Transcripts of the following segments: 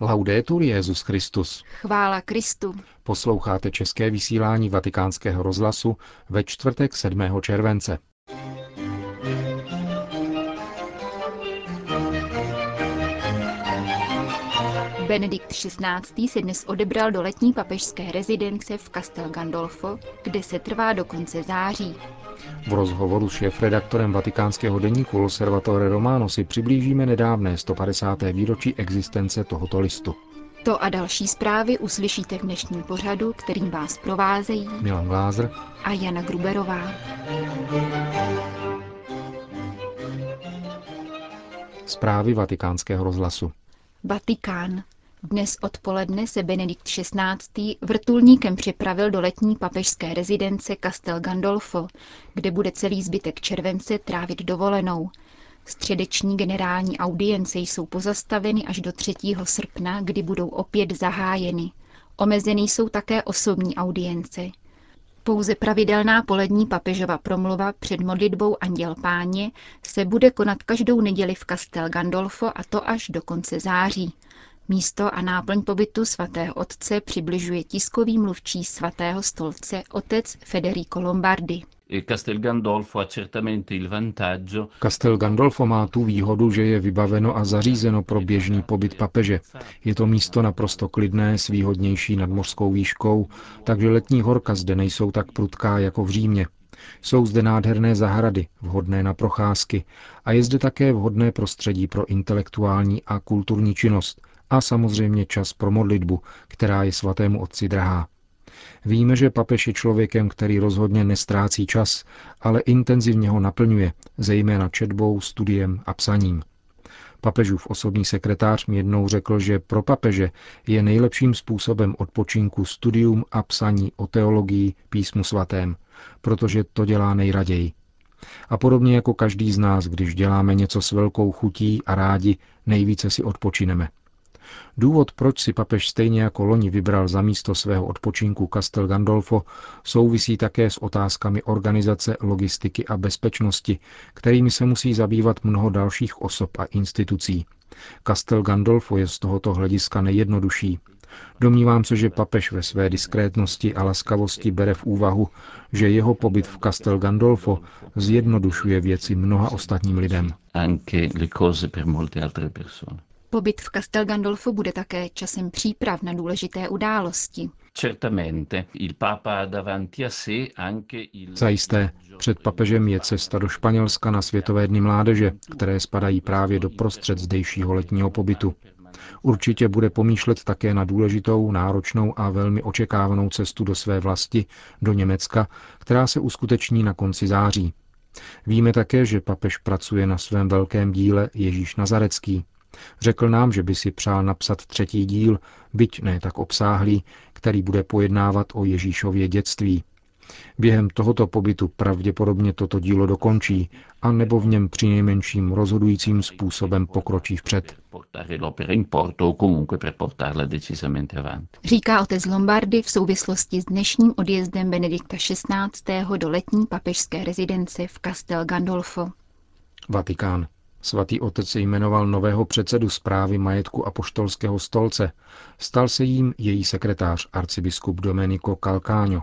Laudetur Jezus Christus. Chvála Kristu. Posloucháte české vysílání Vatikánského rozhlasu ve čtvrtek 7. července. Benedikt XVI. se dnes odebral do letní papežské rezidence v Castel Gandolfo, kde se trvá do konce září. V rozhovoru s šéf-redaktorem vatikánského deníku L'Osservatore Romano si přiblížíme nedávné 150. výročí existence tohoto listu. To a další zprávy uslyšíte v dnešním pořadu, kterým vás provázejí Milan Glázer a Jana Gruberová. Zprávy vatikánského rozhlasu. Vatikán. Dnes odpoledne se Benedikt XVI. vrtulníkem připravil do letní papežské rezidence Castel Gandolfo, kde bude celý zbytek července trávit dovolenou. Středeční generální audience jsou pozastaveny až do 3. srpna, kdy budou opět zahájeny. Omezený jsou také osobní audience. Pouze pravidelná polední papežova promluva před modlitbou Anděl Páně se bude konat každou neděli v Castel Gandolfo a to až do konce září. Místo a náplň pobytu svatého otce přibližuje tiskový mluvčí svatého stolce otec Federico Lombardi. Castel Gandolfo má tu výhodu, že je vybaveno a zařízeno pro běžný pobyt papeže. Je to místo naprosto klidné s výhodnější nadmořskou výškou, takže letní horka zde nejsou tak prudká jako v Římě. Jsou zde nádherné zahrady, vhodné na procházky a je zde také vhodné prostředí pro intelektuální a kulturní činnost, a samozřejmě čas pro modlitbu, která je svatému otci drahá. Víme, že papež je člověkem, který rozhodně nestrácí čas, ale intenzivně ho naplňuje, zejména četbou, studiem a psaním. Papežův osobní sekretář mi jednou řekl, že pro papeže je nejlepším způsobem odpočinku studium a psaní o teologii písmu svatém, protože to dělá nejraději. A podobně jako každý z nás, když děláme něco s velkou chutí a rádi, nejvíce si odpočineme. Důvod, proč si papež stejně jako loni vybral za místo svého odpočinku Castel Gandolfo, souvisí také s otázkami organizace, logistiky a bezpečnosti, kterými se musí zabývat mnoho dalších osob a institucí. Castel Gandolfo je z tohoto hlediska nejjednodušší. Domnívám se, že papež ve své diskrétnosti a laskavosti bere v úvahu, že jeho pobyt v Castel Gandolfo zjednodušuje věci mnoha ostatním lidem. Anche le cose per molte altre persone. Pobyt v Castel Gandolfo bude také časem příprav na důležité události. Zajisté, před papežem je cesta do Španělska na Světové dny mládeže, které spadají právě do prostřed zdejšího letního pobytu. Určitě bude pomýšlet také na důležitou, náročnou a velmi očekávanou cestu do své vlasti, do Německa, která se uskuteční na konci září. Víme také, že papež pracuje na svém velkém díle Ježíš Nazarecký, Řekl nám, že by si přál napsat třetí díl, byť ne tak obsáhlý, který bude pojednávat o Ježíšově dětství. Během tohoto pobytu pravděpodobně toto dílo dokončí, a nebo v něm při nejmenším rozhodujícím způsobem pokročí vpřed. Říká otec Lombardy v souvislosti s dnešním odjezdem Benedikta XVI. do letní papežské rezidence v Castel Gandolfo. Vatikán. Svatý otec jmenoval nového předsedu zprávy majetku apoštolského stolce. Stal se jím její sekretář, arcibiskup Domenico Calcáňo.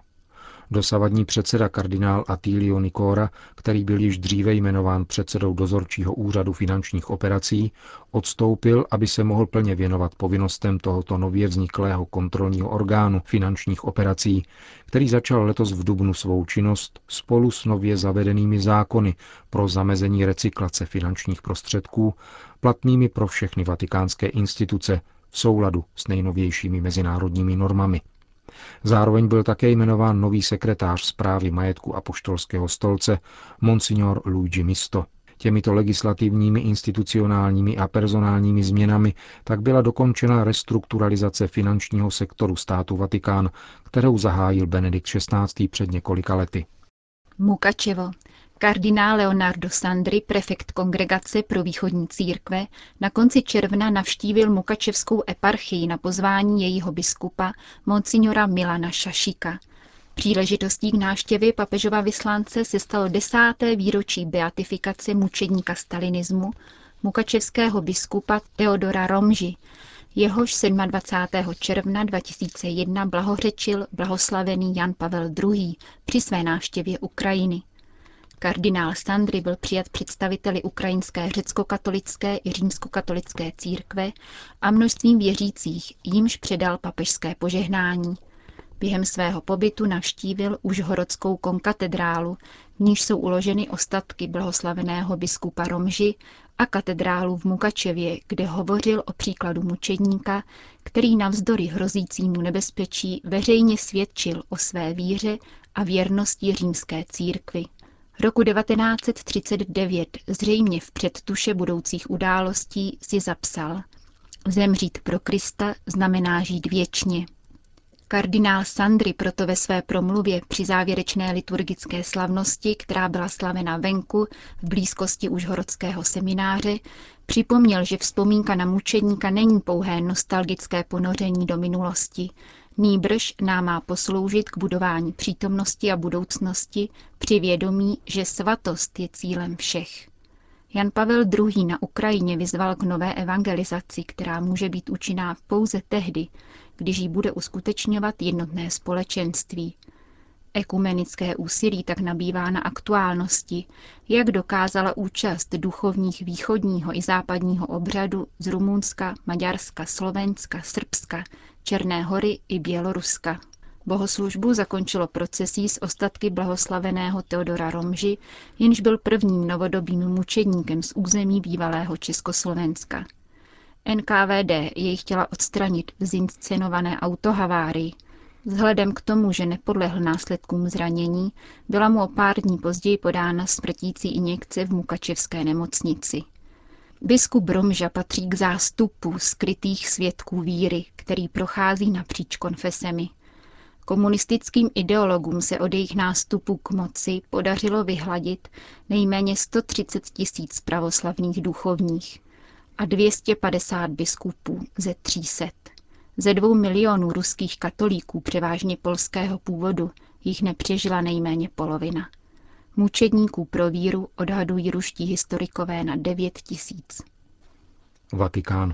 Dosavadní předseda kardinál Attilio Nicora, který byl již dříve jmenován předsedou dozorčího úřadu finančních operací, odstoupil, aby se mohl plně věnovat povinnostem tohoto nově vzniklého kontrolního orgánu finančních operací, který začal letos v Dubnu svou činnost spolu s nově zavedenými zákony pro zamezení recyklace finančních prostředků, platnými pro všechny vatikánské instituce v souladu s nejnovějšími mezinárodními normami. Zároveň byl také jmenován nový sekretář zprávy majetku apoštolského stolce, monsignor Luigi Misto. Těmito legislativními, institucionálními a personálními změnami tak byla dokončena restrukturalizace finančního sektoru státu Vatikán, kterou zahájil Benedikt XVI. před několika lety. Mukačevo. Kardinál Leonardo Sandri, prefekt Kongregace pro východní církve, na konci června navštívil Mukačevskou eparchii na pozvání jejího biskupa, monsignora Milana Šašika. Příležitostí k návštěvě papežova vyslance se stalo desáté výročí beatifikace mučedníka stalinismu, mukačevského biskupa Teodora Romži. Jehož 27. června 2001 blahořečil blahoslavený Jan Pavel II. při své návštěvě Ukrajiny. Kardinál Sandry byl přijat představiteli ukrajinské řecko-katolické i římskokatolické církve a množstvím věřících, jímž předal papežské požehnání. Během svého pobytu navštívil už horodskou konkatedrálu, v níž jsou uloženy ostatky blahoslaveného biskupa Romži a katedrálu v Mukačevě, kde hovořil o příkladu mučedníka, který navzdory hrozícímu nebezpečí veřejně svědčil o své víře a věrnosti římské církvy. Roku 1939 zřejmě v předtuše budoucích událostí si zapsal Zemřít pro Krista znamená žít věčně. Kardinál Sandry proto ve své promluvě při závěrečné liturgické slavnosti, která byla slavena venku v blízkosti užhorodského semináře, připomněl, že vzpomínka na mučedníka není pouhé nostalgické ponoření do minulosti, Nýbrž nám má posloužit k budování přítomnosti a budoucnosti při vědomí, že svatost je cílem všech. Jan Pavel II. na Ukrajině vyzval k nové evangelizaci, která může být účinná pouze tehdy, když ji bude uskutečňovat jednotné společenství. Ekumenické úsilí tak nabývá na aktuálnosti, jak dokázala účast duchovních východního i západního obřadu z Rumunska, Maďarska, Slovenska, Srbska, Černé hory i Běloruska. Bohoslužbu zakončilo procesí s ostatky blahoslaveného Teodora Romži, jenž byl prvním novodobým mučedníkem z území bývalého Československa. NKVD jej chtěla odstranit v zinscenované autohavárii. Vzhledem k tomu, že nepodlehl následkům zranění, byla mu o pár dní později podána smrtící injekce v Mukačevské nemocnici. Biskup Bromža patří k zástupu skrytých svědků víry, který prochází napříč konfesemi. Komunistickým ideologům se od jejich nástupu k moci podařilo vyhladit nejméně 130 tisíc pravoslavných duchovních a 250 biskupů ze 300. Ze dvou milionů ruských katolíků převážně polského původu jich nepřežila nejméně polovina. Mučedníků pro víru odhadují ruští historikové na 9 tisíc. Vatikán.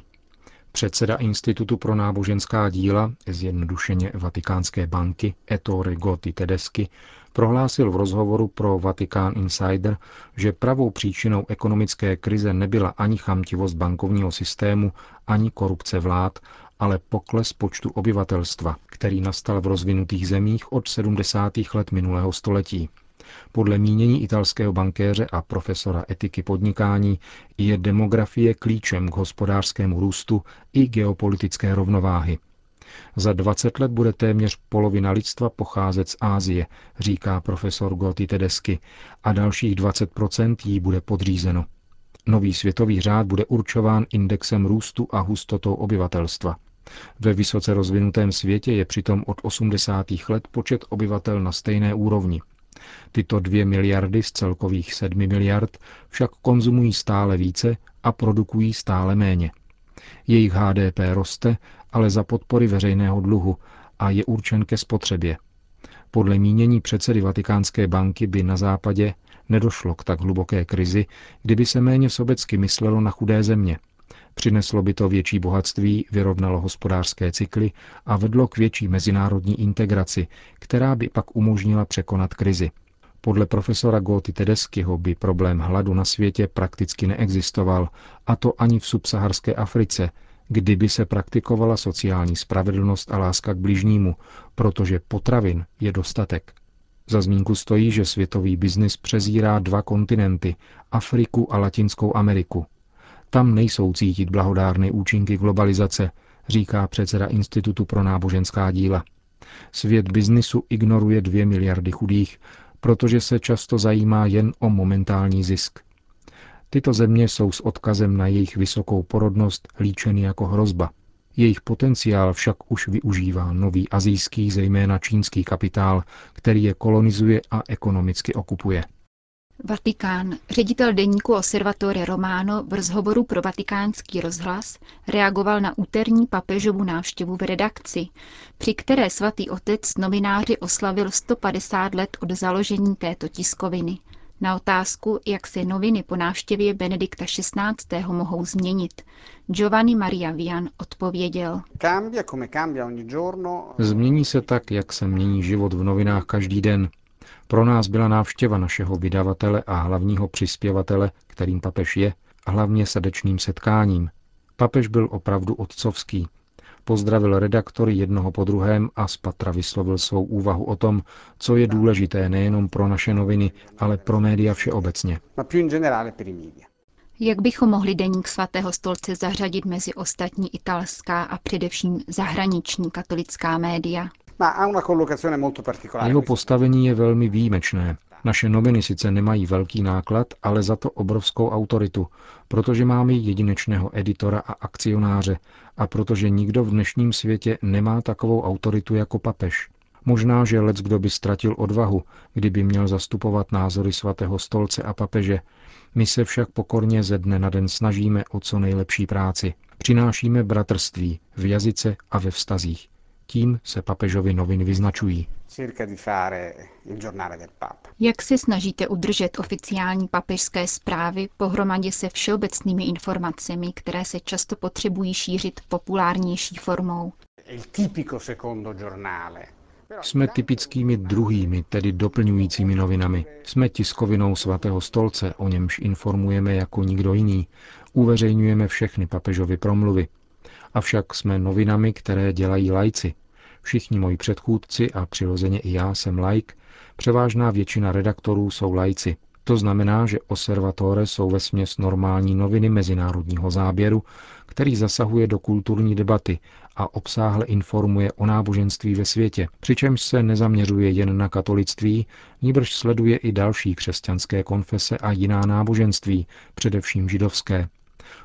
Předseda Institutu pro náboženská díla, zjednodušeně Vatikánské banky, Ettore Gotti Tedeschi, prohlásil v rozhovoru pro Vatikán Insider, že pravou příčinou ekonomické krize nebyla ani chamtivost bankovního systému, ani korupce vlád, ale pokles počtu obyvatelstva, který nastal v rozvinutých zemích od 70. let minulého století. Podle mínění italského bankéře a profesora etiky podnikání je demografie klíčem k hospodářskému růstu i geopolitické rovnováhy. Za 20 let bude téměř polovina lidstva pocházet z Ázie, říká profesor Gotti Tedesky, a dalších 20% jí bude podřízeno. Nový světový řád bude určován indexem růstu a hustotou obyvatelstva. Ve vysoce rozvinutém světě je přitom od 80. let počet obyvatel na stejné úrovni. Tyto dvě miliardy z celkových sedmi miliard však konzumují stále více a produkují stále méně. Jejich HDP roste, ale za podpory veřejného dluhu a je určen ke spotřebě. Podle mínění předsedy Vatikánské banky by na západě nedošlo k tak hluboké krizi, kdyby se méně sobecky myslelo na chudé země. Přineslo by to větší bohatství, vyrovnalo hospodářské cykly a vedlo k větší mezinárodní integraci, která by pak umožnila překonat krizi. Podle profesora Góty Tedeskyho by problém hladu na světě prakticky neexistoval, a to ani v subsaharské Africe, kdyby se praktikovala sociální spravedlnost a láska k bližnímu, protože potravin je dostatek. Za zmínku stojí, že světový biznis přezírá dva kontinenty, Afriku a Latinskou Ameriku. Tam nejsou cítit blahodárné účinky globalizace, říká předseda Institutu pro náboženská díla. Svět biznisu ignoruje dvě miliardy chudých, protože se často zajímá jen o momentální zisk. Tyto země jsou s odkazem na jejich vysokou porodnost líčeny jako hrozba. Jejich potenciál však už využívá nový azijský, zejména čínský kapitál, který je kolonizuje a ekonomicky okupuje. Vatikán. Ředitel deníku Observatore Romano v rozhovoru pro vatikánský rozhlas reagoval na úterní papežovu návštěvu v redakci, při které svatý otec novináři oslavil 150 let od založení této tiskoviny. Na otázku, jak se noviny po návštěvě Benedikta XVI. mohou změnit, Giovanni Maria Vian odpověděl. Změní se tak, jak se mění život v novinách každý den. Pro nás byla návštěva našeho vydavatele a hlavního přispěvatele, kterým papež je, a hlavně srdečným setkáním. Papež byl opravdu otcovský. Pozdravil redaktory jednoho po druhém a z patra vyslovil svou úvahu o tom, co je důležité nejenom pro naše noviny, ale pro média všeobecně. Jak bychom mohli deník svatého stolce zařadit mezi ostatní italská a především zahraniční katolická média? Jeho postavení je velmi výjimečné. Naše noviny sice nemají velký náklad, ale za to obrovskou autoritu, protože máme jedinečného editora a akcionáře a protože nikdo v dnešním světě nemá takovou autoritu jako papež. Možná, že lec kdo by ztratil odvahu, kdyby měl zastupovat názory svatého stolce a papeže. My se však pokorně ze dne na den snažíme o co nejlepší práci. Přinášíme bratrství v jazyce a ve vztazích. Tím se papežovi noviny vyznačují. Jak se snažíte udržet oficiální papežské zprávy pohromadě se všeobecnými informacemi, které se často potřebují šířit populárnější formou? Jsme typickými druhými, tedy doplňujícími novinami. Jsme tiskovinou svatého stolce, o němž informujeme jako nikdo jiný. Uveřejňujeme všechny papežovy promluvy. Avšak jsme novinami, které dělají lajci, Všichni moji předchůdci a přirozeně i já jsem laik, převážná většina redaktorů jsou lajci. To znamená, že Observatore jsou ve směs normální noviny mezinárodního záběru, který zasahuje do kulturní debaty a obsáhle informuje o náboženství ve světě, přičemž se nezaměřuje jen na katolictví, níbrž sleduje i další křesťanské konfese a jiná náboženství, především židovské.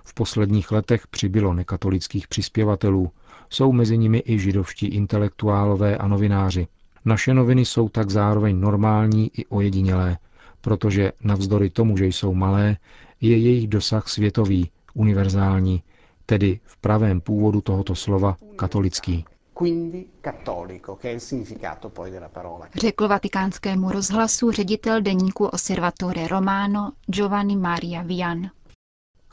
V posledních letech přibylo nekatolických přispěvatelů, jsou mezi nimi i židovští intelektuálové a novináři. Naše noviny jsou tak zároveň normální i ojedinělé, protože navzdory tomu, že jsou malé, je jejich dosah světový, univerzální, tedy v pravém původu tohoto slova katolický. Řekl vatikánskému rozhlasu ředitel deníku Osservatore Romano Giovanni Maria Vian.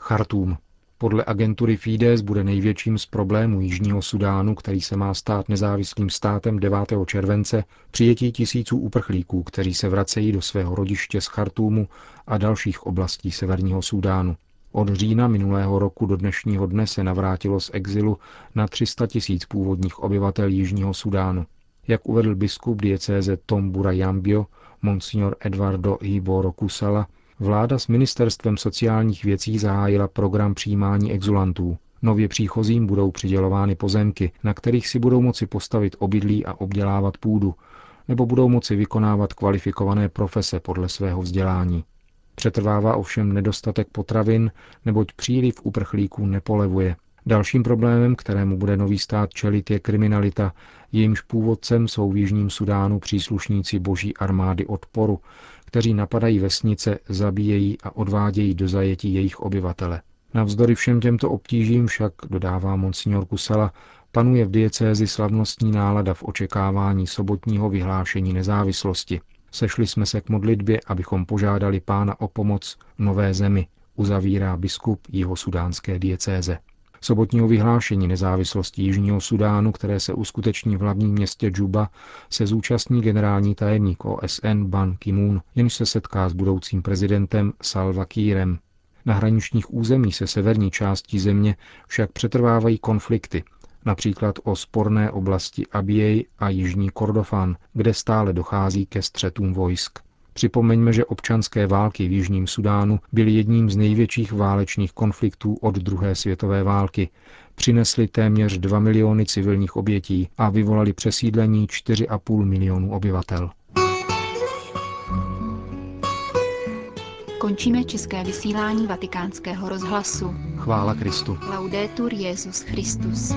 Chartum. Podle agentury Fides bude největším z problémů Jižního Sudánu, který se má stát nezávislým státem 9. července, přijetí tisíců uprchlíků, kteří se vracejí do svého rodiště z Chartúmu a dalších oblastí Severního Sudánu. Od října minulého roku do dnešního dne se navrátilo z exilu na 300 tisíc původních obyvatel Jižního Sudánu. Jak uvedl biskup diecéze Tom Burayambio, monsignor Eduardo Hiboro Kusala, Vláda s ministerstvem sociálních věcí zahájila program přijímání exulantů. Nově příchozím budou přidělovány pozemky, na kterých si budou moci postavit obydlí a obdělávat půdu, nebo budou moci vykonávat kvalifikované profese podle svého vzdělání. Přetrvává ovšem nedostatek potravin, neboť příliv uprchlíků nepolevuje. Dalším problémem, kterému bude nový stát čelit, je kriminalita, jejímž původcem jsou v Jižním Sudánu příslušníci boží armády odporu, kteří napadají vesnice, zabíjejí a odvádějí do zajetí jejich obyvatele. Navzdory všem těmto obtížím však, dodává monsignor Kusala, panuje v diecézi slavnostní nálada v očekávání sobotního vyhlášení nezávislosti. Sešli jsme se k modlitbě, abychom požádali pána o pomoc nové zemi, uzavírá biskup sudánské diecéze sobotního vyhlášení nezávislosti Jižního Sudánu, které se uskuteční v hlavním městě Džuba, se zúčastní generální tajemník OSN Ban Ki-moon, jenž se setká s budoucím prezidentem Salva Kiirem. Na hraničních územích se severní částí země však přetrvávají konflikty, například o sporné oblasti Abiej a Jižní Kordofan, kde stále dochází ke střetům vojsk. Připomeňme, že občanské války v Jižním Sudánu byly jedním z největších válečných konfliktů od druhé světové války. Přinesly téměř 2 miliony civilních obětí a vyvolali přesídlení 4,5 milionů obyvatel. Končíme české vysílání vatikánského rozhlasu. Chvála Kristu. Laudetur Jezus Christus.